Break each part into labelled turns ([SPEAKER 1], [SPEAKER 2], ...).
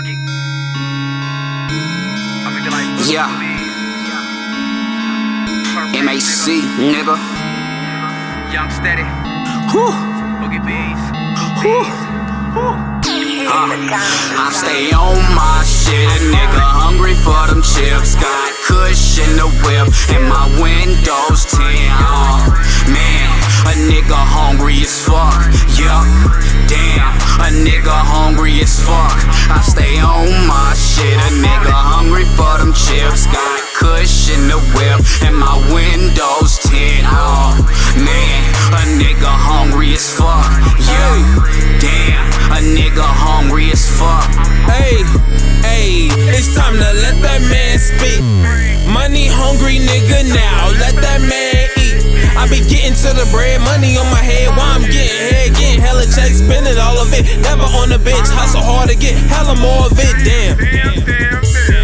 [SPEAKER 1] Boogie. I make like Boogie
[SPEAKER 2] Yeah.
[SPEAKER 1] Perfect,
[SPEAKER 2] MAC,
[SPEAKER 1] nigga. Young steady.
[SPEAKER 2] Whew.
[SPEAKER 1] Boogie bees.
[SPEAKER 2] Ah, I stay on my shit, a nigga hungry for fuck. I stay on my shit, a nigga hungry for them chips. Got kush in the whip, and my windows tint. Oh, man, a nigga hungry as fuck. Yeah, damn, a nigga hungry as fuck.
[SPEAKER 3] Hey, hey, it's time to let that man speak. Hmm. Money hungry nigga now, let that man eat. I be getting to the bread, money on my head while I'm getting head, getting hella checks, spending all of it. Never on the bench, hustle hard to get hella more of it, damn.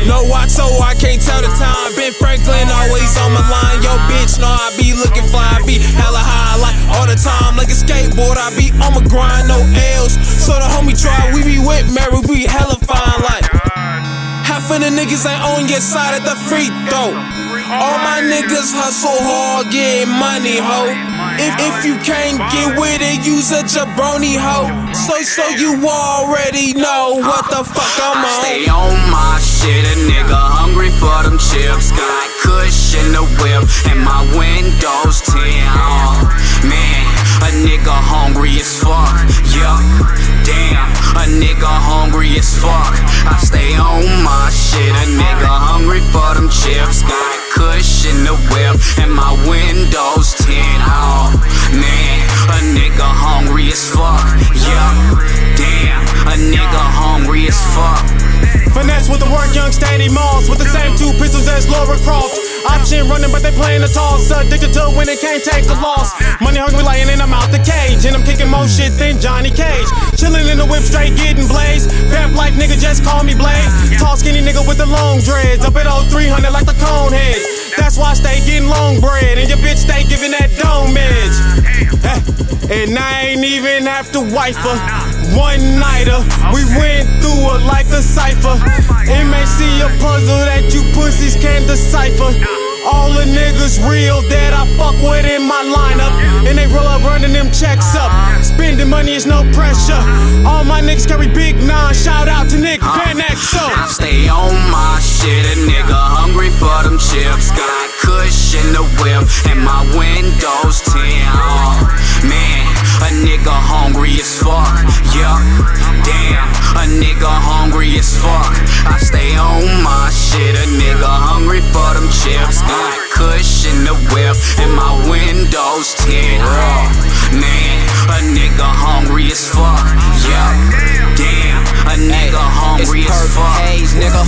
[SPEAKER 3] No watch, so I can't tell the time. Ben Franklin always on my line. Yo, bitch, no, I be looking fly, I be hella high, like all the time. Like a skateboard, I be on my grind, no L's. So the homie try, we be with Mary, we hella fine, like. Half of the niggas ain't on your side at the free throw. All my niggas hustle hard, getting money, ho. If, if you can't get with it, use a jabroni, ho. So, so you already know what the fuck I'm on.
[SPEAKER 2] stay on my shit, a nigga hungry for them chips. Got kush in the whip, and my windows tint. Man, a nigga hungry as fuck. Yup, damn, a nigga hungry as fuck. I stay on my shit, a nigga
[SPEAKER 4] Finesse with the work, young steady malls with the same two pistols as Lara Croft. Option running, but they playing the toss. Addicted to when they can't take a loss. Money hungry, lying in, I'm out the cage. And I'm kicking more shit than Johnny Cage. Chilling in the whip, straight getting blazed. Vamp life, nigga, just call me Blade. Tall, skinny nigga with the long dreads. Up at 0300 like the cone heads. That's why I stay getting long bread. And your bitch stay giving that dome edge. Eh, And I ain't even have to wife her. One nighter, we went through it like a cipher. See a puzzle that you pussies can't decipher. All the niggas real that I fuck with in my lineup. And they roll up running them checks up. Spending money is no pressure. All my niggas carry big nine. Shout out to Nick Van
[SPEAKER 2] Exel. Stay on my shit, a nigga hungry for them chips. In the whip, and my windows. Oh, man, a nigga hungry as fuck. Yup, damn, a nigga hungry as fuck. I stay on my shit, a nigga hungry for them chips. Got kush in the whip, and my windows tint. Man, a nigga hungry as fuck. Yup, damn, nigga hungry
[SPEAKER 5] it's
[SPEAKER 2] as fuck.
[SPEAKER 5] haze, nigga.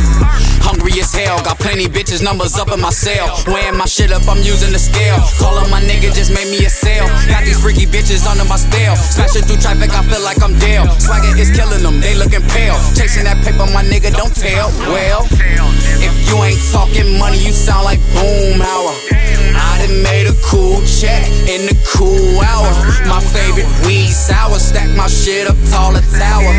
[SPEAKER 5] Hungry as hell, got plenty bitches, numbers up in my cell. Weighing my shit up, I'm using the scale. Calling my nigga just made me a sale. Got these freaky bitches under my spell. Smashing through traffic, I feel like I'm Dale. Swagger is killing them, they looking pale. Chasing that paper, my nigga, don't tell. Well, if you ain't talking money, you sound like Boomhauer. I done made a cool check in the cool hour. My favorite weed sour, stack my shit up taller tower.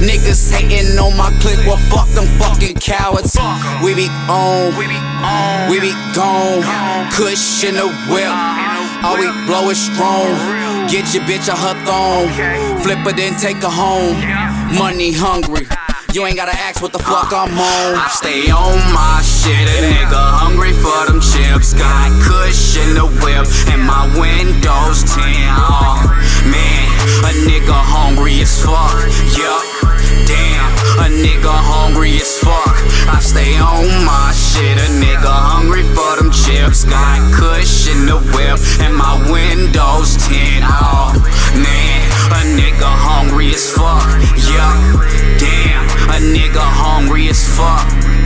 [SPEAKER 5] Niggas hating on my clique, well fuck them fucking cowards. We be on,
[SPEAKER 1] We be on.
[SPEAKER 5] we be gone. Kush in the whip, all we blow is strong. Get your bitch a her thong, flip her then take her home. Money hungry, you ain't gotta ask what the fuck I'm on.
[SPEAKER 2] I stay on my shit, a nigga hungry for them chips. Got kush in the whip, and my windows tint. Oh, man, a nigga hungry as fuck. hungry as fuck.